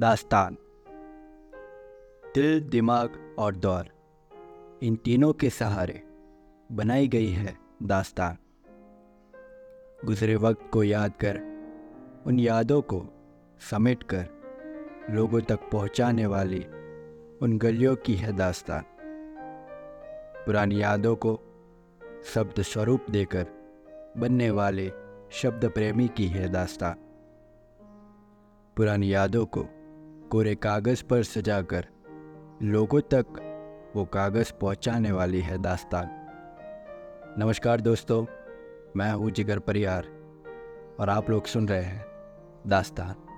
दास्तान। दिल, दिमाग और दौर, इन तीनों के सहारे बनाई गई है दास्तान। गुजरे वक्त को याद कर, उन यादों को समेट कर लोगों तक पहुँचाने वाली उन गलियों की है दास्तान। पुरानी यादों को शब्द स्वरूप देकर बनने वाले शब्द प्रेमी की है दास्तान। पुरानी यादों को कोरे कागज़ पर सजाकर लोगों तक वो कागज़ पहुँचाने वाली है दास्तान। नमस्कार दोस्तों, मैं हूँ जिगर परियार और आप लोग सुन रहे हैं दास्तान।